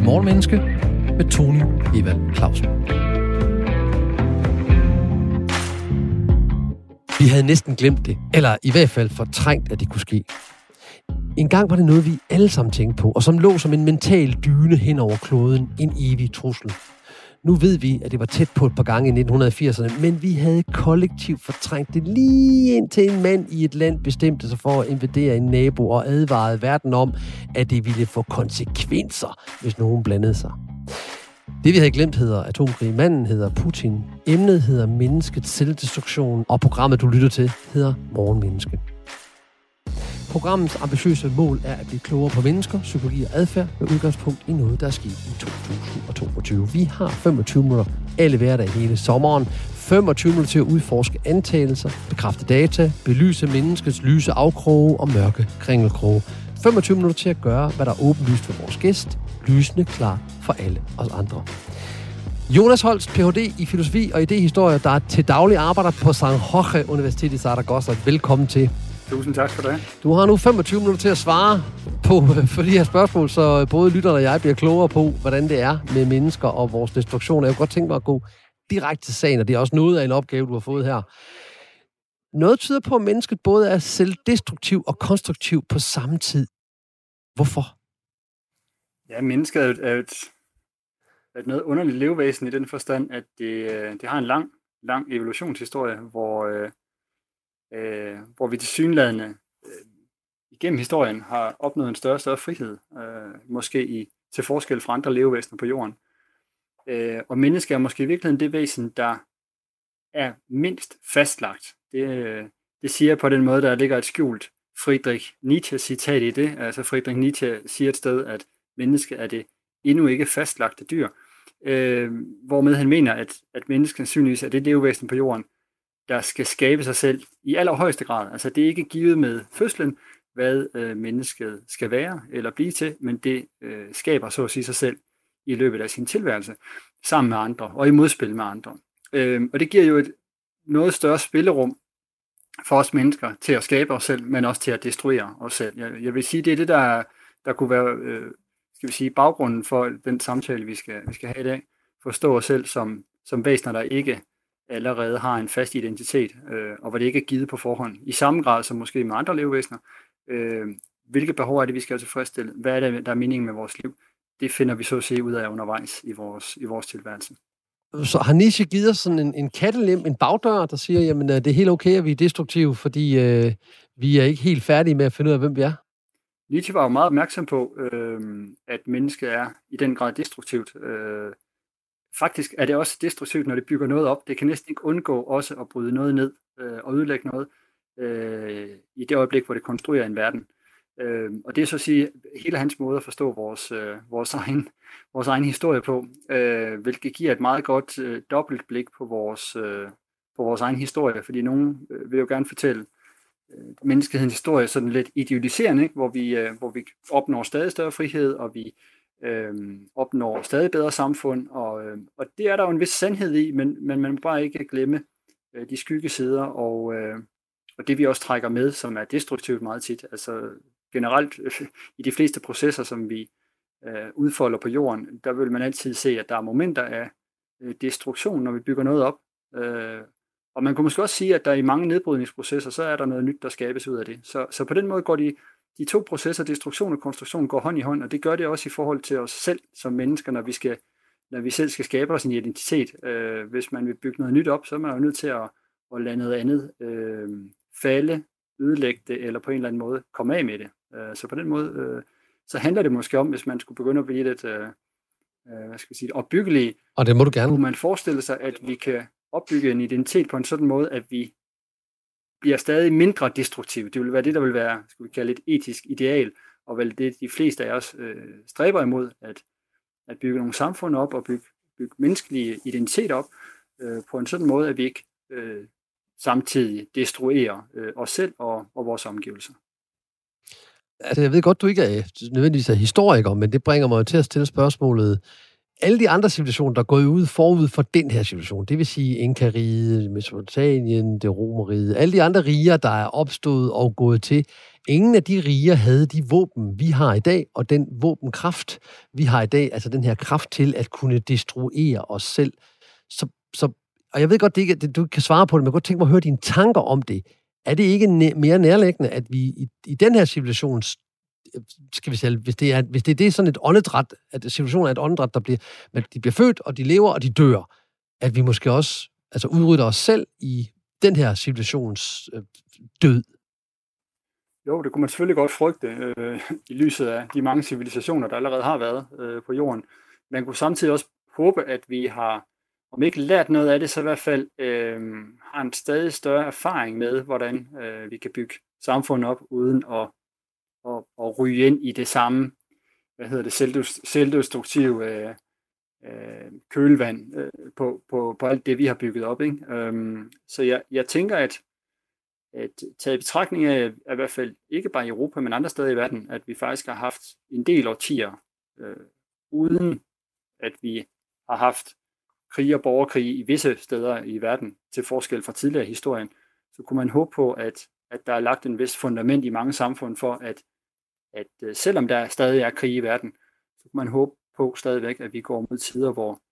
til Morgenmenneske med Tony Evald Clausen. Vi havde næsten glemt det, eller i hvert fald fortrængt, at det kunne ske. En gang var det noget, vi alle sammen tænkte på, og som lå som en mental dyne hen over kloden, en evig trussel. Nu ved vi, at det var tæt på et par gange i 1980'erne, men vi havde kollektivt fortrængt det lige indtil en mand i et land bestemte sig for at invadere en nabo og advarede verden om, at det ville få konsekvenser, hvis nogen blandede sig. Det vi havde glemt hedder atomkrig. Manden hedder Putin. Emnet hedder menneskets selvdestruktion, og programmet du lytter til hedder Morgenmenneske. Programmets ambitiøse mål er at blive klogere på mennesker, psykologi og adfærd med udgangspunkt i noget, der er sket i 2022. Vi har 25 minutter alle hverdag hele sommeren. 25 minutter til at udforske antagelser, bekræfte data, belyse menneskets lyse afkroge og mørke kringelkroge. 25 minutter til at gøre, hvad der er åbenlyst for vores gæst, lysende klar for alle os andre. Jonas Holst, Ph.D. i filosofi og idehistorie, der til daglig arbejder på San Jorge Universitet i Zaragoza. Velkommen til. Tusind tak for det. Du har nu 25 minutter til at svare på for de her spørgsmål, så både lytterne og jeg bliver klogere på, hvordan det er med mennesker og vores destruktion. Jeg kunne godt tænke mig at gå direkte til sagen, og det er også noget af en opgave, du har fået her. Noget tyder på, at mennesket både er selvdestruktiv og konstruktiv på samme tid. Hvorfor? Ja, mennesket er jo et, er et, er et noget underligt levevæsen i den forstand, at det, øh, det har en lang, lang evolutionshistorie, hvor, øh, øh, hvor vi til synlædende øh, igennem historien har opnået en større og større frihed, øh, måske i, til forskel fra andre levevæsener på jorden. Øh, og mennesker er måske i virkeligheden det væsen, der er mindst fastlagt. Det, øh, det siger på den måde, der ligger et skjult Friedrich Nietzsche-citat i det. Altså Friedrich Nietzsche siger et sted, at mennesket er det endnu ikke fastlagte dyr, øh, hvormed han mener, at, at mennesket sandsynligvis er det levevæsen på jorden, der skal skabe sig selv i allerhøjeste grad. Altså det er ikke givet med fødslen, hvad øh, mennesket skal være eller blive til, men det øh, skaber så at sige sig selv i løbet af sin tilværelse, sammen med andre og i modspil med andre. Øh, og det giver jo et noget større spillerum for os mennesker til at skabe os selv, men også til at destruere os selv. Jeg, jeg vil sige, det er det, der, der kunne være øh, skal vi sige, baggrunden for den samtale, vi skal, vi skal have i dag. Forstå os selv som, som væsener, der ikke allerede har en fast identitet, øh, og hvor det ikke er givet på forhånd. I samme grad som måske med andre levevæsener. Øh, hvilke behov er det, vi skal tilfredsstille? Hvad er det, der er meningen med vores liv? Det finder vi så at se ud af undervejs i vores, i vores tilværelse. Så har Nietzsche givet os sådan en, en kattelem, en bagdør, der siger, jamen øh, det er helt okay, at vi er destruktive, fordi øh, vi er ikke helt færdige med at finde ud af, hvem vi er? Nietzsche var jo meget opmærksom på, øh, at mennesket er i den grad destruktivt. Øh, faktisk er det også destruktivt, når det bygger noget op. Det kan næsten ikke undgå også at bryde noget ned øh, og ødelægge noget øh, i det øjeblik, hvor det konstruerer en verden. Øh, og det er så at sige hele hans måde at forstå vores, øh, vores, egen, vores egen historie på, øh, hvilket giver et meget godt øh, dobbelt blik på vores, øh, på vores egen historie, fordi nogen øh, vil jo gerne fortælle øh, menneskehedens historie sådan lidt idealiserende, ikke? Hvor, vi, øh, hvor vi opnår stadig større frihed, og vi øh, opnår stadig bedre samfund, og, øh, og det er der jo en vis sandhed i, men, men man må bare ikke glemme øh, de skyggesider, og, øh, og det vi også trækker med, som er destruktivt meget tit. Altså generelt øh, i de fleste processer, som vi øh, udfolder på jorden, der vil man altid se, at der er momenter af øh, destruktion, når vi bygger noget op. Øh, og man kunne måske også sige, at der i mange nedbrydningsprocesser, så er der noget nyt, der skabes ud af det. Så, så på den måde går de, de to processer, destruktion og konstruktion, går hånd i hånd, og det gør det også i forhold til os selv som mennesker, når vi, skal, når vi selv skal skabe os en identitet. Øh, hvis man vil bygge noget nyt op, så er man jo nødt til at, at lade noget andet øh, falde, ødelægge det, eller på en eller anden måde komme af med det. Øh, så på den måde, øh, så handler det måske om, hvis man skulle begynde at blive lidt, øh, øh hvad skal jeg sige, opbyggelige. Og det må du gerne. Kunne man forestille sig, at vi kan opbygge en identitet på en sådan måde, at vi bliver stadig mindre destruktive. Det vil være det, der vil være, skal vi kalde et etisk ideal, og vel det, de fleste af os øh, stræber imod, at, at bygge nogle samfund op og bygge, bygge menneskelige identitet op øh, på en sådan måde, at vi ikke øh, samtidig destruerer øh, os selv og, og vores omgivelser. Altså, jeg ved godt, du ikke er nødvendigvis er historiker, men det bringer mig til at stille spørgsmålet, alle de andre civilisationer, der er gået ud forud for den her civilisation, det vil sige Inkariget, Mesopotamien, det Romeriet, alle de andre riger, der er opstået og gået til, ingen af de riger havde de våben, vi har i dag, og den våbenkraft, vi har i dag, altså den her kraft til at kunne destruere os selv. Så, så og jeg ved godt, det ikke, du kan svare på det, men jeg kan godt tænke mig at høre dine tanker om det. Er det ikke mere nærliggende, at vi i, i den her civilisation skal vi sige, hvis det er, hvis det er det sådan et åndedræt, at situationen er et åndedræt, der bliver, at de bliver født, og de lever, og de dør, at vi måske også altså udrydder os selv i den her civilisations øh, død. Jo, det kunne man selvfølgelig godt frygte øh, i lyset af de mange civilisationer, der allerede har været øh, på jorden. Man kunne samtidig også håbe, at vi har, om ikke lært noget af det, så i hvert fald øh, har en stadig større erfaring med, hvordan øh, vi kan bygge samfundet op, uden at at, at ryge ind i det samme, hvad hedder det, selvdestruktive øh, øh, kølvand øh, på, på, på alt det, vi har bygget op. Ikke? Øhm, så jeg, jeg tænker, at, at taget i betragtning af, af i hvert fald ikke bare i Europa, men andre steder i verden, at vi faktisk har haft en del årtier, øh, uden at vi har haft krig og borgerkrig i visse steder i verden, til forskel fra tidligere i historien, så kunne man håbe på, at, at der er lagt en vis fundament i mange samfund for, at at øh, selvom der stadig er krig i verden, så kan man håbe på stadigvæk, at vi går mod tider, hvor,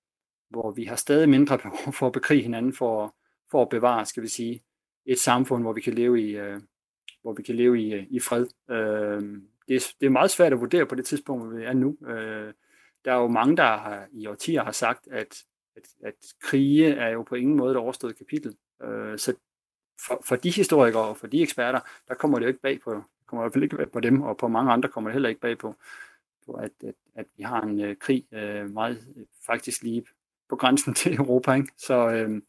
hvor vi har stadig mindre behov for at bekrige hinanden, for, for at bevare, skal vi sige, et samfund, hvor vi kan leve i, øh, hvor vi kan leve i, øh, i fred. Øh, det, er, det er meget svært at vurdere på det tidspunkt, hvor vi er nu. Øh, der er jo mange, der har, i årtier har sagt, at, at, at krige er jo på ingen måde et overstået kapitel. Øh, så for, for de historikere og for de eksperter, der kommer det jo ikke bag på, kommer i hvert fald ikke på dem, og på mange andre kommer det heller ikke bag på, på at, at, at vi har en øh, krig øh, meget øh, faktisk lige på grænsen til Europa. Ikke? Så, øh,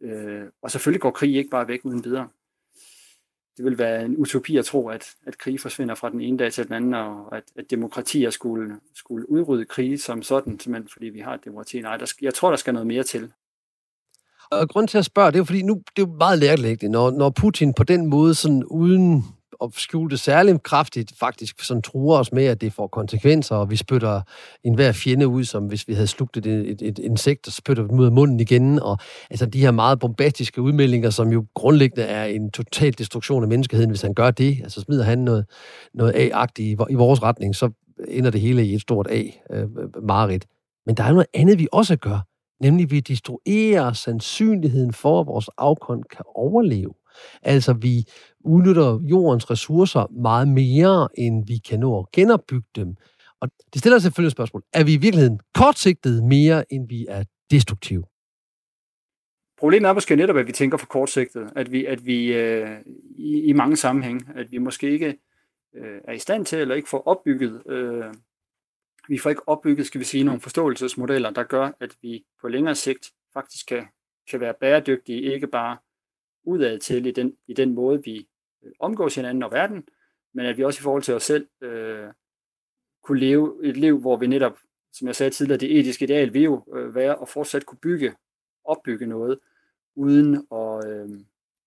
øh, og selvfølgelig går krig ikke bare væk uden videre. Det vil være en utopi at tro, at, at krig forsvinder fra den ene dag til den anden, og at, at demokratier skulle, skulle udrydde krig som sådan, simpelthen fordi vi har et demokrati. Nej, der, jeg tror, der skal noget mere til. Og grund til at spørge, det er jo fordi, nu det er jo meget lærerlægtigt, når, når Putin på den måde, sådan uden at skjule det særligt kraftigt, faktisk sådan truer os med, at det får konsekvenser, og vi spytter enhver fjende ud, som hvis vi havde slugt et, et, et insekt og spytter dem ud af munden igen, og altså de her meget bombastiske udmeldinger, som jo grundlæggende er en total destruktion af menneskeheden, hvis han gør det, altså smider han noget, noget A-agtigt i, i vores retning, så ender det hele i et stort A-mareridt. Øh, Men der er noget andet, vi også gør, nemlig vi destruerer sandsynligheden for, at vores afkond kan overleve. Altså, vi udnytter jordens ressourcer meget mere, end vi kan nå at genopbygge dem. Og det stiller selvfølgelig spørgsmål. Er vi i virkeligheden kortsigtet mere, end vi er destruktive? Problemet er måske netop, at vi tænker for kortsigtet. At vi, at vi øh, i, i mange sammenhæng, at vi måske ikke øh, er i stand til, eller ikke får opbygget, øh, vi får ikke opbygget, skal vi sige, nogle forståelsesmodeller, der gør, at vi på længere sigt faktisk kan, kan være bæredygtige, ikke bare udad til i den, i den måde, vi øh, omgås hinanden og verden, men at vi også i forhold til os selv øh, kunne leve et liv, hvor vi netop, som jeg sagde tidligere, det etiske ideal vil jo øh, være at fortsat kunne bygge, opbygge noget, uden at, øh,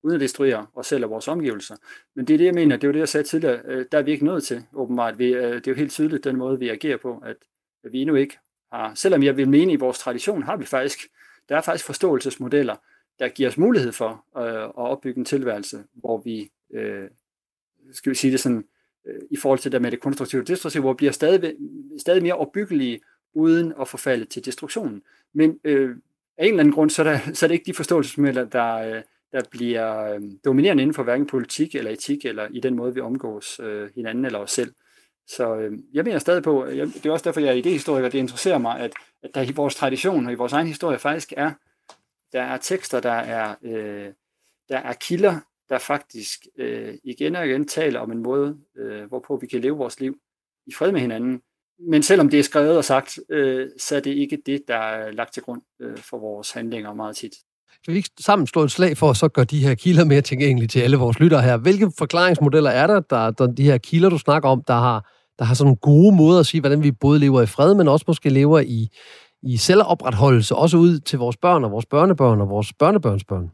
uden at destruere os selv og vores omgivelser. Men det er det, jeg mener, det var det, jeg sagde tidligere, øh, der er vi ikke nået til, åbenbart. Vi, øh, det er jo helt tydeligt, den måde, vi agerer på, at, at vi endnu ikke har, selvom jeg vil mene, i vores tradition har vi faktisk, der er faktisk forståelsesmodeller, der giver os mulighed for øh, at opbygge en tilværelse, hvor vi, øh, skal vi sige det sådan, øh, i forhold til det med det konstruktive og destruktive, hvor vi bliver stadig, stadig mere opbyggelige, uden at forfalde til destruktionen. Men øh, af en eller anden grund, så er, der, så er det ikke de forståelsesmodeller, der, øh, der bliver øh, dominerende inden for hverken politik eller etik, eller i den måde, vi omgås øh, hinanden eller os selv. Så øh, jeg mener stadig på, jeg, det er også derfor, jeg er idehistoriker, det interesserer mig, at, at der i vores tradition og i vores egen historie faktisk er der er tekster, der er, øh, der er kilder, der faktisk øh, igen og igen taler om en måde, øh, hvorpå vi kan leve vores liv i fred med hinanden. Men selvom det er skrevet og sagt, øh, så er det ikke det, der er lagt til grund øh, for vores handlinger meget tit. Kan vi ikke sammen slå et slag for at så gøre de her kilder mere tilgængelige til alle vores lyttere her? Hvilke forklaringsmodeller er der, der, der de her kilder, du snakker om, der har, der har sådan gode måder at sige, hvordan vi både lever i fred, men også måske lever i, i selvopretholdelse, også ud til vores børn og vores børnebørn og vores børnebørnsbørn?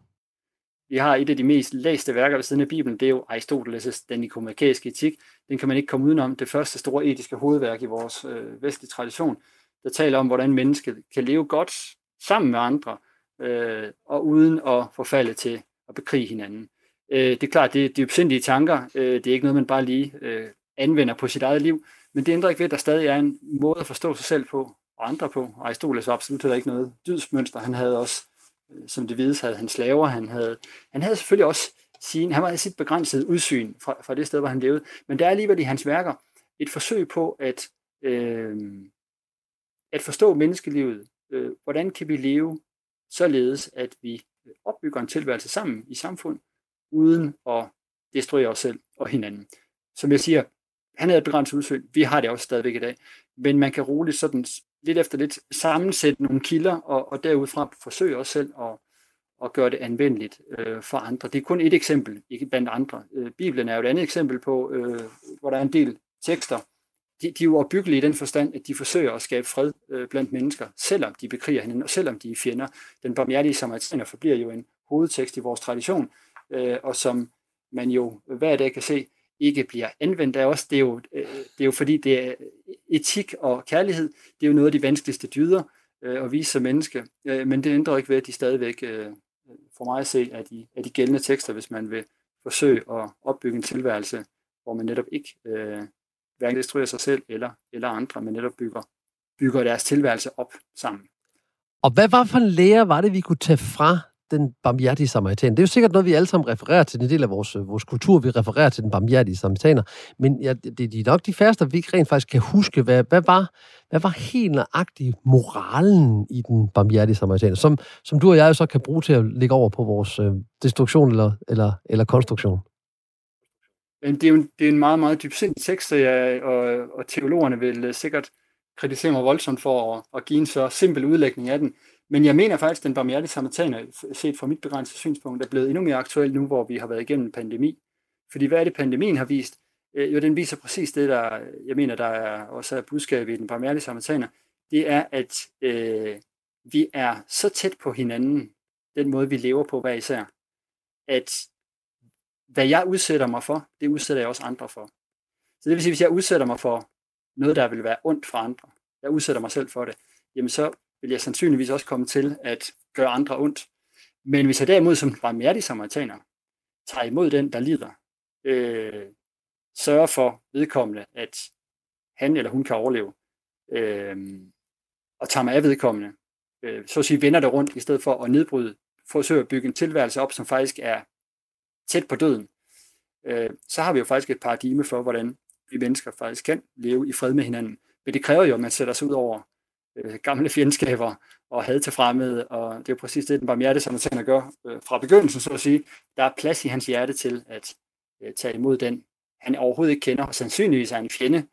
Vi har et af de mest læste værker ved siden af Bibelen, det er jo Aristoteles' Den nikomakæiske etik. Den kan man ikke komme udenom. Det første store etiske hovedværk i vores øh, vestlige tradition. der taler om, hvordan mennesket kan leve godt sammen med andre, øh, og uden at forfalde til at bekrige hinanden. Øh, det er klart, det er dybsindige tanker. Øh, det er ikke noget, man bare lige øh, anvender på sit eget liv, men det ændrer ikke ved, at der stadig er en måde at forstå sig selv på, og andre på. Aristoteles var absolut heller ikke noget dydsmønster. Han havde også, øh, som det vides, havde han slaver. Han havde, han havde selvfølgelig også sin, han var sit begrænsede udsyn fra, fra det sted, hvor han levede. Men der er alligevel i hans værker et forsøg på at, øh, at forstå menneskelivet. Øh, hvordan kan vi leve således, at vi opbygger en tilværelse sammen i samfund, uden at destruere os selv og hinanden. Som jeg siger, han havde et begrænset udsyn. Vi har det også stadigvæk i dag. Men man kan roligt sådan lidt efter lidt sammensætte nogle kilder, og, og derudfra forsøge os selv at, at gøre det anvendeligt øh, for andre. Det er kun et eksempel, ikke blandt andre. Øh, Bibelen er jo et andet eksempel på, øh, hvor der er en del tekster. De, de er jo opbyggelige i den forstand, at de forsøger at skabe fred øh, blandt mennesker, selvom de bekriger hinanden, og selvom de er fjender. Den barmhjertige samaritaner forbliver jo en hovedtekst i vores tradition, øh, og som man jo hver dag kan se, ikke bliver anvendt af os. også. Det er jo, øh, det er jo fordi, det er etik og kærlighed, det er jo noget af de vanskeligste dyder øh, at vise som menneske, øh, men det ændrer ikke ved, at de stadigvæk, øh, for mig at se, er de, er de gældende tekster, hvis man vil forsøge at opbygge en tilværelse, hvor man netop ikke øh, hverken destruerer sig selv eller, eller andre, men netop bygger, bygger deres tilværelse op sammen. Og hvad var for en lære var det, vi kunne tage fra den barmhjertige samaritaner? Det er jo sikkert noget, vi alle sammen refererer til. En del af vores, øh, vores kultur, vi refererer til den barmhjertige samaritaner. Men ja, det, det er nok de færreste, vi ikke rent faktisk kan huske, hvad, hvad, var, hvad var helt nøjagtigt moralen i den barmhjertige samaritaner, som, som du og jeg så kan bruge til at lægge over på vores øh, destruktion eller, eller, eller konstruktion. Øh, det er jo en, det er en meget, meget dybsindig tekst, og, jeg, og, og teologerne vil øh, sikkert kritisere mig voldsomt for at, at give en så simpel udlægning af den. Men jeg mener faktisk, at den barmhjertige samaritaner, set fra mit begrænsede synspunkt, er blevet endnu mere aktuel nu, hvor vi har været igennem en pandemi. Fordi hvad er det, pandemien har vist? Øh, jo, den viser præcis det, der jeg mener, der er også er budskabet i den barmhjertige samaritaner. Det er, at øh, vi er så tæt på hinanden, den måde, vi lever på hver især, at hvad jeg udsætter mig for, det udsætter jeg også andre for. Så det vil sige, hvis jeg udsætter mig for noget, der vil være ondt for andre, jeg udsætter mig selv for det, jamen så vil jeg sandsynligvis også komme til at gøre andre ondt. Men hvis jeg derimod som barmhjertig samaritaner tager imod den, der lider, øh, sørger for vedkommende, at han eller hun kan overleve, øh, og tager mig af vedkommende, øh, så at sige vender det rundt, i stedet for at nedbryde, forsøger at bygge en tilværelse op, som faktisk er tæt på døden, øh, så har vi jo faktisk et paradigme for, hvordan vi mennesker faktisk kan leve i fred med hinanden. Men det kræver jo, at man sætter sig ud over øh, gamle fjendskaber og had til fremmede, og det er jo præcis det, den barmhjerte samaritaner gør øh, fra begyndelsen, så at sige. Der er plads i hans hjerte til at øh, tage imod den, han overhovedet ikke kender, og sandsynligvis er en fjende,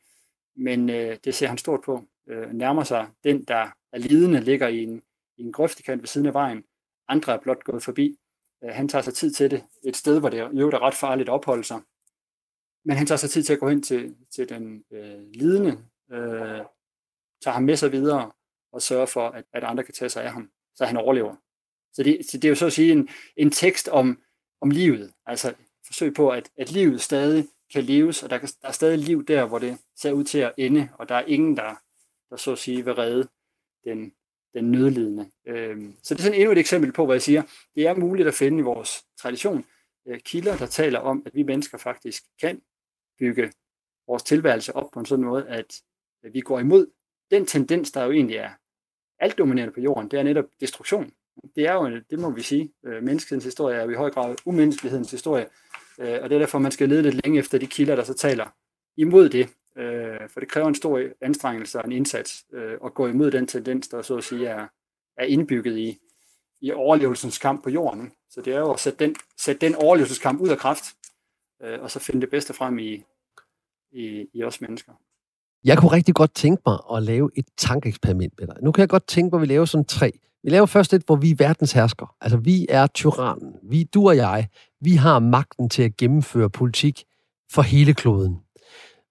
men øh, det ser han stort på. Øh, nærmer sig den, der er lidende, ligger i en, i en grøftekant ved siden af vejen. Andre er blot gået forbi. Øh, han tager sig tid til det. Et sted, hvor det jo er ret farligt at opholde sig. Men han tager sig tid til at gå hen til, til den øh, lidende, øh, tager ham med sig videre og sørger for, at, at andre kan tage sig af ham, så han overlever. Så det, så det er jo så at sige en, en tekst om, om livet, altså forsøg på, at, at livet stadig kan leves, og der, kan, der er stadig liv der, hvor det ser ud til at ende, og der er ingen, der, der så at sige vil redde den, den nødlidende. Øhm, så det er sådan endnu et eksempel på, hvad jeg siger. Det er muligt at finde i vores tradition øh, kilder, der taler om, at vi mennesker faktisk kan bygge vores tilværelse op på en sådan måde, at, vi går imod den tendens, der jo egentlig er alt dominerende på jorden, det er netop destruktion. Det er jo, det må vi sige, menneskets menneskehedens historie er jo i høj grad umenneskelighedens historie, øh, og det er derfor, man skal lede lidt længe efter de kilder, der så taler imod det, øh, for det kræver en stor anstrengelse og en indsats øh, at gå imod den tendens, der så at sige er, er indbygget i, i overlevelsens kamp på jorden. Så det er jo at sætte den, sætte den overlevelseskamp ud af kraft, øh, og så finde det bedste frem i, i, i os mennesker. Jeg kunne rigtig godt tænke mig at lave et tankeeksperiment med dig. Nu kan jeg godt tænke mig, at vi laver sådan tre. Vi laver først et, hvor vi er verdens hersker. Altså, vi er tyrannen. Vi, du og jeg, vi har magten til at gennemføre politik for hele kloden.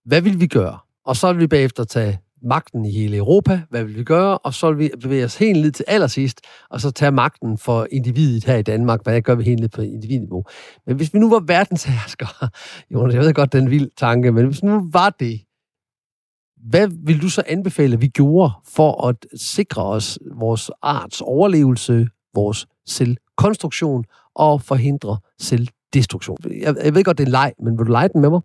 Hvad vil vi gøre? Og så vil vi bagefter tage magten i hele Europa. Hvad vil vi gøre? Og så vil vi bevæge os helt ned til allersidst, og så tage magten for individet her i Danmark. Hvad gør vi helt ned på individniveau? Men hvis vi nu var verdensherskere, Jonas, jeg ved godt, den vild tanke, men hvis nu var det, hvad vil du så anbefale, at vi gjorde for at sikre os vores arts overlevelse, vores selvkonstruktion og forhindre selvdestruktion? Jeg, jeg ved godt, det er en leg, men vil du lege den med mig?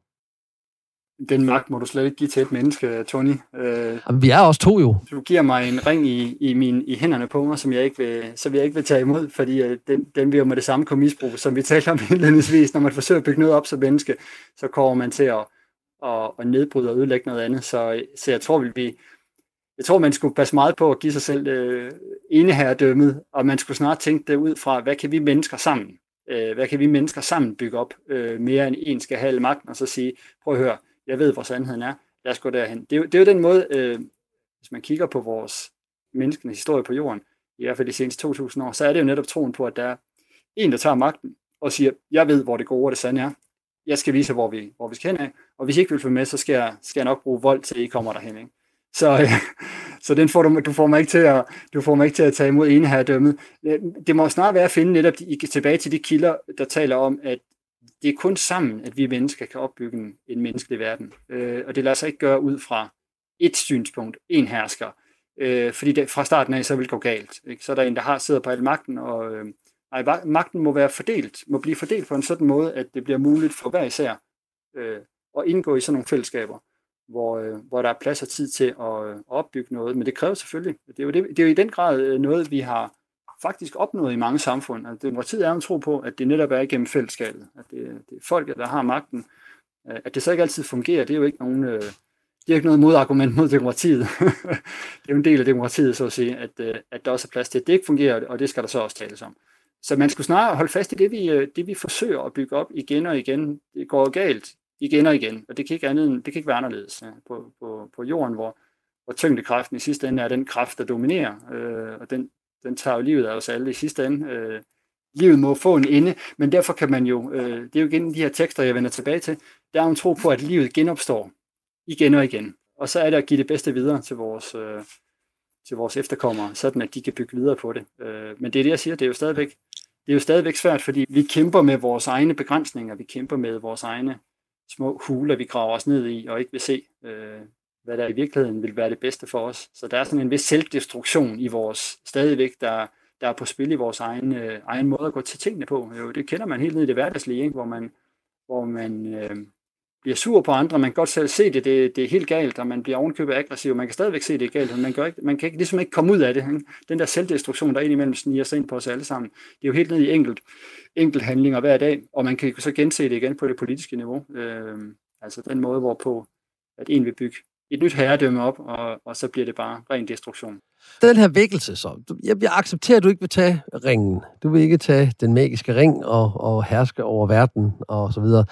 Den magt må du slet ikke give til et menneske, Tony. Øh, Jamen, vi er også to jo. Du giver mig en ring i, i, min, i hænderne på mig, som jeg ikke vil, som jeg ikke vil tage imod, fordi øh, den, den vil jo med det samme kunne misbruge, som vi talte om indledningsvis. Når man forsøger at bygge noget op som menneske, så kommer man til at, at, at nedbryde og ødelægge noget andet. Så, så jeg tror, vi, jeg tror, man skulle passe meget på at give sig selv øh, eneherredømmet, og man skulle snart tænke det ud fra, hvad kan vi mennesker sammen? Øh, hvad kan vi mennesker sammen bygge op? Øh, mere end en skal have magten, og så sige, prøv at høre, jeg ved, hvor sandheden er, lad os gå derhen. Det er jo, det er jo den måde, øh, hvis man kigger på vores menneskenes historie på jorden, i hvert fald de seneste 2000 år, så er det jo netop troen på, at der er en, der tager magten og siger, jeg ved, hvor det gode og det sande er. Jeg skal vise, hvor vi, hvor vi skal hen af. Og hvis I ikke vil følge med, så skal jeg, skal jeg nok bruge vold, til I kommer derhen. Ikke? Så, øh, så den får du, du, får mig ikke til at, du får mig ikke til at tage imod ene her dømmet. Øh, det må snart være at finde netop de, tilbage til de kilder, der taler om, at det er kun sammen, at vi mennesker kan opbygge en, en menneskelig verden. Øh, og det lader sig ikke gøre ud fra et synspunkt, en hersker. Øh, fordi det, fra starten af, så vil det gå galt. Ikke? Så er der en, der har sidder på al magten, og øh, nej, magten må være fordelt, må blive fordelt på en sådan måde, at det bliver muligt for hver især øh, at indgå i sådan nogle fællesskaber, hvor, øh, hvor der er plads og tid til at, øh, opbygge noget. Men det kræver selvfølgelig, det er jo, det, det er jo i den grad øh, noget, vi har faktisk opnået i mange samfund. Altså, demokratiet er en tro på, at det netop er igennem fællesskabet, at det, det er folket, der har magten. Øh, at det så ikke altid fungerer, det er jo ikke nogen... Øh, det er ikke noget modargument mod demokratiet. det er jo en del af demokratiet, så at sige, at, øh, at der også er plads til, at det ikke fungerer, og det skal der så også tales om. Så man skulle snarere holde fast i det, vi, øh, det, vi forsøger at bygge op igen og igen. Det går galt igen og igen, og det kan ikke, andet, det kan ikke være anderledes på, på, på jorden, hvor, hvor tyngdekraften i sidste ende er den kraft, der dominerer, øh, og den, den tager jo livet af os alle i sidste ende. Øh, livet må få en ende, men derfor kan man jo, øh, det er jo igen de her tekster, jeg vender tilbage til, der er en tro på, at livet genopstår igen og igen. Og så er det at give det bedste videre til vores, øh, til vores efterkommere, sådan at de kan bygge videre på det. Øh, men det er det, jeg siger, det er jo stadigvæk, det er jo stadigvæk svært, fordi vi kæmper med vores egne begrænsninger, vi kæmper med vores egne små huler, vi graver os ned i, og ikke vil se, øh, hvad der i virkeligheden vil være det bedste for os. Så der er sådan en vis selvdestruktion i vores stadigvæk, der, der er på spil i vores egen, øh, egen måde at gå til tingene på. Jo, det kender man helt ned i det hverdagslige, ikke? hvor man, hvor man øh, bliver sur på andre, man kan godt selv se det, det, det er helt galt, og man bliver ovenkøbet aggressiv, man kan stadigvæk se, det er galt, men man kan, ikke, man kan ikke, ligesom ikke komme ud af det. Ikke? Den der selvdestruktion, der indimellem sniger sig ind på os alle sammen, det er jo helt ned i enkelt, enkelt handlinger hver dag, og man kan så gense det igen på det politiske niveau. Øh, altså den måde, hvorpå at en vil bygge et nyt herredømme op, og, og så bliver det bare ren destruktion. Den her vækkelse så, jeg, jeg accepterer, at du ikke vil tage ringen. Du vil ikke tage den magiske ring og, og herske over verden og så videre.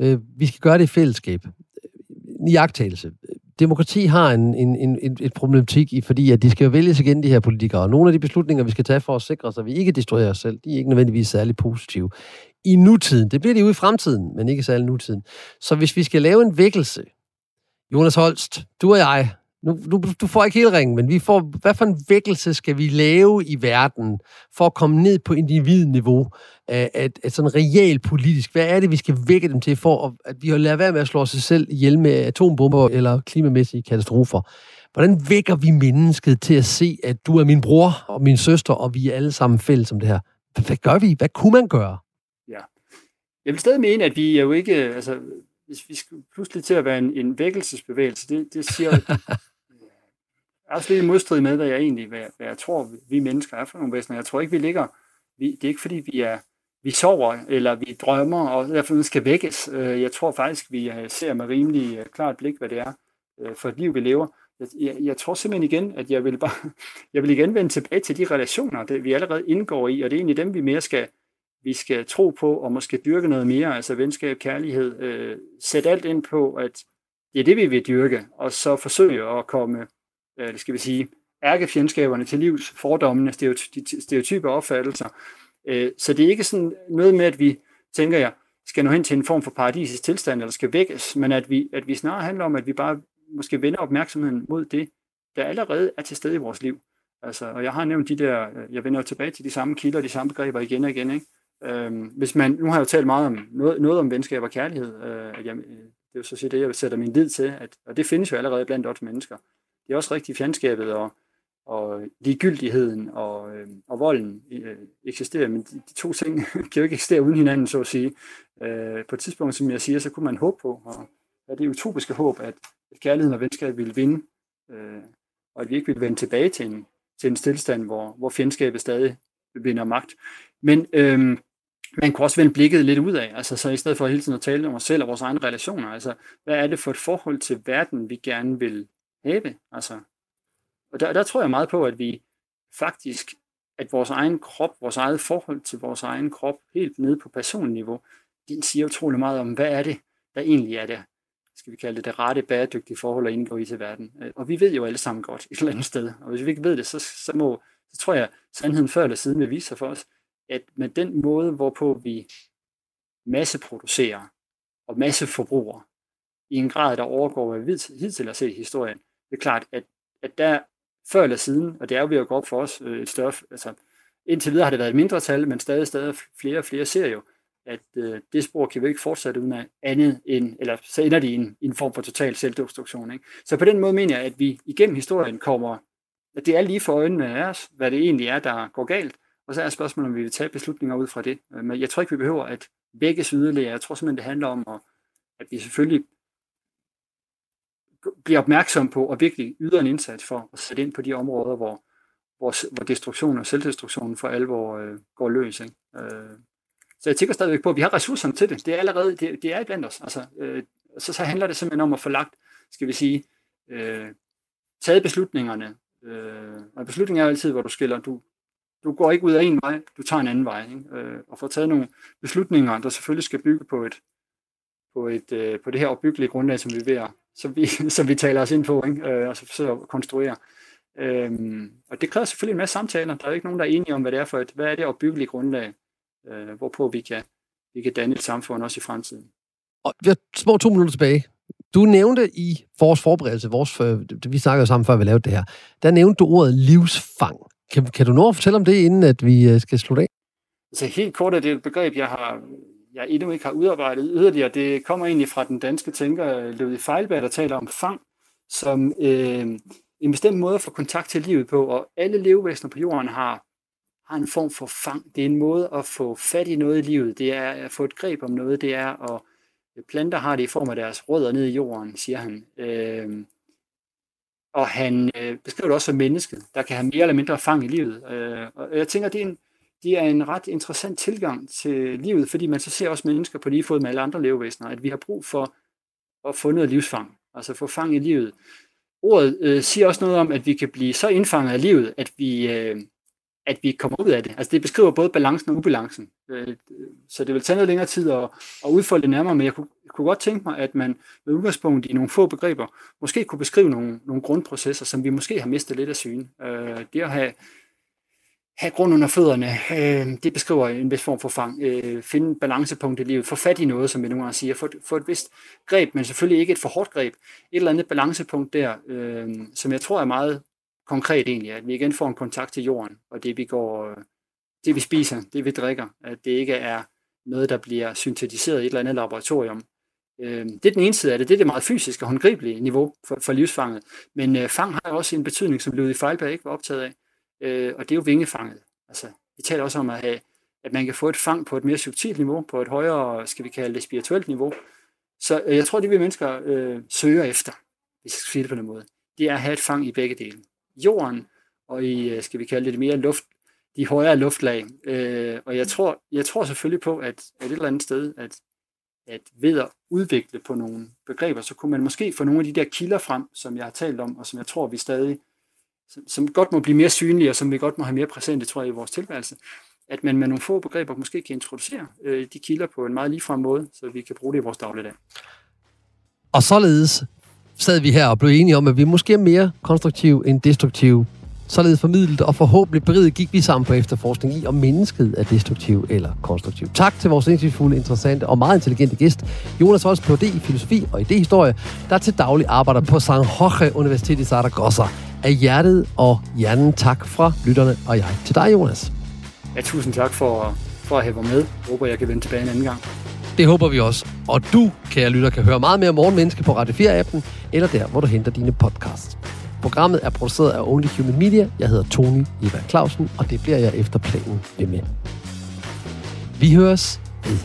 Øh, vi skal gøre det i fællesskab. Øh, I jagttagelse. Demokrati har en, en, en, en, et problematik i, fordi at de skal jo vælges igen, de her politikere. Og nogle af de beslutninger, vi skal tage for at sikre os, at vi ikke destruerer os selv, de er ikke nødvendigvis særlig positive. I nutiden, det bliver de ude i fremtiden, men ikke særlig nutiden. Så hvis vi skal lave en vækkelse, Jonas Holst, du og jeg, nu, nu, du får ikke hele ringen, men vi får, hvad for en vækkelse skal vi lave i verden for at komme ned på individniveau af et, et sådan real politisk? Hvad er det, vi skal vække dem til for, at, at vi har lavet være med at slå sig selv ihjel med atombomber eller klimamæssige katastrofer? Hvordan vækker vi mennesket til at se, at du er min bror og min søster, og vi er alle sammen fælles om det her? Hvad gør vi? Hvad kunne man gøre? Ja. Jeg vil stadig mene, at vi er jo ikke, altså hvis vi skal pludselig til at være en, en vækkelsesbevægelse, det, det siger er også lidt i modstrid med, hvad jeg egentlig hvad, hvad jeg tror, vi mennesker er for nogle væsener. Jeg tror ikke, vi ligger, vi, det er ikke fordi, vi er vi sover, eller vi drømmer, og derfor skal vækkes. Øh, jeg tror faktisk, vi øh, ser med rimelig øh, klart blik, hvad det er for et liv, vi lever. Jeg, jeg, jeg tror simpelthen igen, at jeg vil bare, jeg vil igen vende tilbage til de relationer, det, vi allerede indgår i, og det er egentlig dem, vi mere skal, vi skal tro på, og måske dyrke noget mere, altså venskab, kærlighed, øh, sæt alt ind på, at det er det, vi vil dyrke, og så forsøge at komme, øh, det skal vi sige, ærkefjendskaberne til livs, fordommene, stereotype opfattelser. Øh, så det er ikke sådan noget med, at vi, tænker jeg, skal nå hen til en form for paradisisk tilstand, eller skal vækkes, men at vi, at vi snarere handler om, at vi bare måske vender opmærksomheden mod det, der allerede er til stede i vores liv. Altså, og jeg har nævnt de der, øh, jeg vender jo tilbage til de samme kilder, de samme begreber igen og igen, ikke? Øhm, hvis man, nu har jeg jo talt meget om noget, noget om venskab og kærlighed, øh, at jeg, øh, Det er jo så sige det, jeg sætter min lid til, at, og det findes jo allerede blandt os mennesker. Det er også rigtigt fjandskabet og, og ligegyldigheden og, øh, og volden øh, eksisterer, men de, de to ting kan jo ikke eksistere uden hinanden, så at sige. Øh, på et tidspunkt, som jeg siger, så kunne man håbe på, og ja, det utopiske håb, at, at kærligheden og venskab ville vinde, øh, og at vi ikke ville vende tilbage til en, til en stillestand, hvor, hvor fjendskabet stadig vinder magt. Men øh, man kunne også vende blikket lidt ud af, altså så i stedet for hele tiden at tale om os selv og vores egne relationer, altså hvad er det for et forhold til verden, vi gerne vil have? Altså, og der, der tror jeg meget på, at vi faktisk, at vores egen krop, vores eget forhold til vores egen krop, helt nede på personniveau, den siger utrolig meget om, hvad er det, der egentlig er det, skal vi kalde det, det rette bæredygtige forhold at indgå i til verden. Øh, og vi ved jo alle sammen godt et eller andet sted, og hvis vi ikke ved det, så, så, må, så tror jeg, sandheden før eller siden vil vise sig for os, at med den måde, hvorpå vi masseproducerer og masseforbruger i en grad, der overgår, hvad vi hidtil har set i historien, det er klart, at, at der før eller siden, og det er jo ved at gå op for os øh, et større, altså indtil videre har det været et mindre tal, men stadig, stadig flere og flere ser jo, at øh, det spor kan vi ikke fortsætte uden at andet end, eller så ender det i en, i en form for total selvdestruktion. Ikke? Så på den måde mener jeg, at vi igennem historien kommer, at det er lige for øjnene af os, hvad det egentlig er, der går galt, og så er spørgsmålet, om vi vil tage beslutninger ud fra det. Øh, men jeg tror ikke, vi behøver at vækkes yderligere. Jeg tror simpelthen, det handler om, at vi selvfølgelig bliver opmærksom på og virkelig yder en indsats for at sætte ind på de områder, hvor, hvor, hvor destruktion og selvdestruktion for alvor øh, går løs. Ikke? Øh, så jeg tænker stadigvæk på, at vi har ressourcerne til det. Det er allerede, det, det er blandt os. Altså, øh, så, så handler det simpelthen om at få lagt, skal vi sige, øh, taget beslutningerne. Øh, og beslutningen er altid, hvor du skiller, du, du går ikke ud af en vej, du tager en anden vej. Ikke? Øh, og får taget nogle beslutninger, der selvfølgelig skal bygge på et, på, et, øh, på det her opbyggelige grundlag, som vi, ved at, som vi, som vi taler os ind på, ikke? Øh, og så forsøger at konstruere. Øhm, og det kræver selvfølgelig en masse samtaler. Der er jo ikke nogen, der er enige om, hvad det er for et, hvad er det opbyggelige grundlag, øh, hvorpå vi kan, vi kan danne et samfund også i fremtiden. Og vi har små to minutter tilbage. Du nævnte i vores forberedelse, vores, øh, vi snakkede sammen før vi lavede det her, der nævnte du ordet livsfang. Kan, kan du nå at fortælle om det, inden at vi øh, skal slutte af? Altså helt kort er det et begreb, jeg har jeg endnu ikke har udarbejdet yderligere. Det kommer egentlig fra den danske tænker Ludvig Feilberg, der taler om fang, som øh, en bestemt måde at få kontakt til livet på, og alle levevæsener på jorden har, har en form for fang. Det er en måde at få fat i noget i livet. Det er at få et greb om noget. Det er at øh, planter har det i form af deres rødder ned i jorden, siger han. Øh, og han øh, beskriver det også som mennesket, der kan have mere eller mindre fang i livet. Øh, og jeg tænker, det er en, det er en ret interessant tilgang til livet, fordi man så ser også mennesker på lige fod med alle andre levevæsener, at vi har brug for at få noget livsfang, altså få fang i livet. Ordet øh, siger også noget om, at vi kan blive så indfanget af livet, at vi, øh, at vi kommer ud af det. Altså det beskriver både balancen og ubalancen. Øh, så det vil tage noget længere tid at, at udfolde det nærmere, men jeg kunne, kunne godt tænke mig, at man med udgangspunkt i nogle få begreber, måske kunne beskrive nogle, nogle grundprocesser, som vi måske har mistet lidt af syne. Øh, det at have have grund under fødderne, øh, det beskriver en vis form for fang. Øh, finde balancepunkt i livet, få fat i noget, som vi nogle gange siger, få, få et vist greb, men selvfølgelig ikke et for hårdt greb. Et eller andet balancepunkt der, øh, som jeg tror er meget konkret egentlig, at vi igen får en kontakt til jorden, og det vi går, øh, det vi spiser, det vi drikker, at det ikke er noget, der bliver syntetiseret i et eller andet laboratorium. Øh, det er den ene side af det, det er det meget fysiske og håndgribelige niveau for, for livsfanget. Men øh, fang har også en betydning, som Ludvig Feilberg ikke var optaget af øh, og det er jo vingefanget. Altså, vi taler også om at, have, at man kan få et fang på et mere subtilt niveau, på et højere, skal vi kalde det, spirituelt niveau. Så øh, jeg tror, det vi mennesker øh, søger efter, hvis jeg skal sige det på den måde, det er at have et fang i begge dele. Jorden og i, øh, skal vi kalde det, det mere luft, de højere luftlag. Øh, og jeg tror, jeg tror selvfølgelig på, at, at et eller andet sted, at, at ved at udvikle på nogle begreber, så kunne man måske få nogle af de der kilder frem, som jeg har talt om, og som jeg tror, vi stadig som, som godt må blive mere synlige, og som vi godt må have mere præsente, tror jeg, i vores tilværelse, at man med nogle få begreber måske kan introducere øh, de kilder på en meget ligefrem måde, så vi kan bruge det i vores dagligdag. Og således sad vi her og blev enige om, at vi måske er mere konstruktive end destruktive. Således formidlet og forhåbentlig beriget gik vi sammen på efterforskning i, om mennesket er destruktiv eller konstruktiv. Tak til vores indsigtsfulde, interessante og meget intelligente gæst, Jonas Holst, Ph.D. i filosofi og idehistorie, der til daglig arbejder på San Jorge Universitet i Zaragoza af hjertet og hjernen tak fra lytterne og jeg til dig, Jonas. Ja, tusind tak for, for at have været med. Jeg håber, jeg kan vende tilbage en anden gang. Det håber vi også. Og du, kære lytter, kan høre meget mere Morgenmenneske på Radio 4-appen, eller der, hvor du henter dine podcasts. Programmet er produceret af Only Human Media. Jeg hedder Tony Eva Clausen, og det bliver jeg efter planen ved med. Vi høres ved.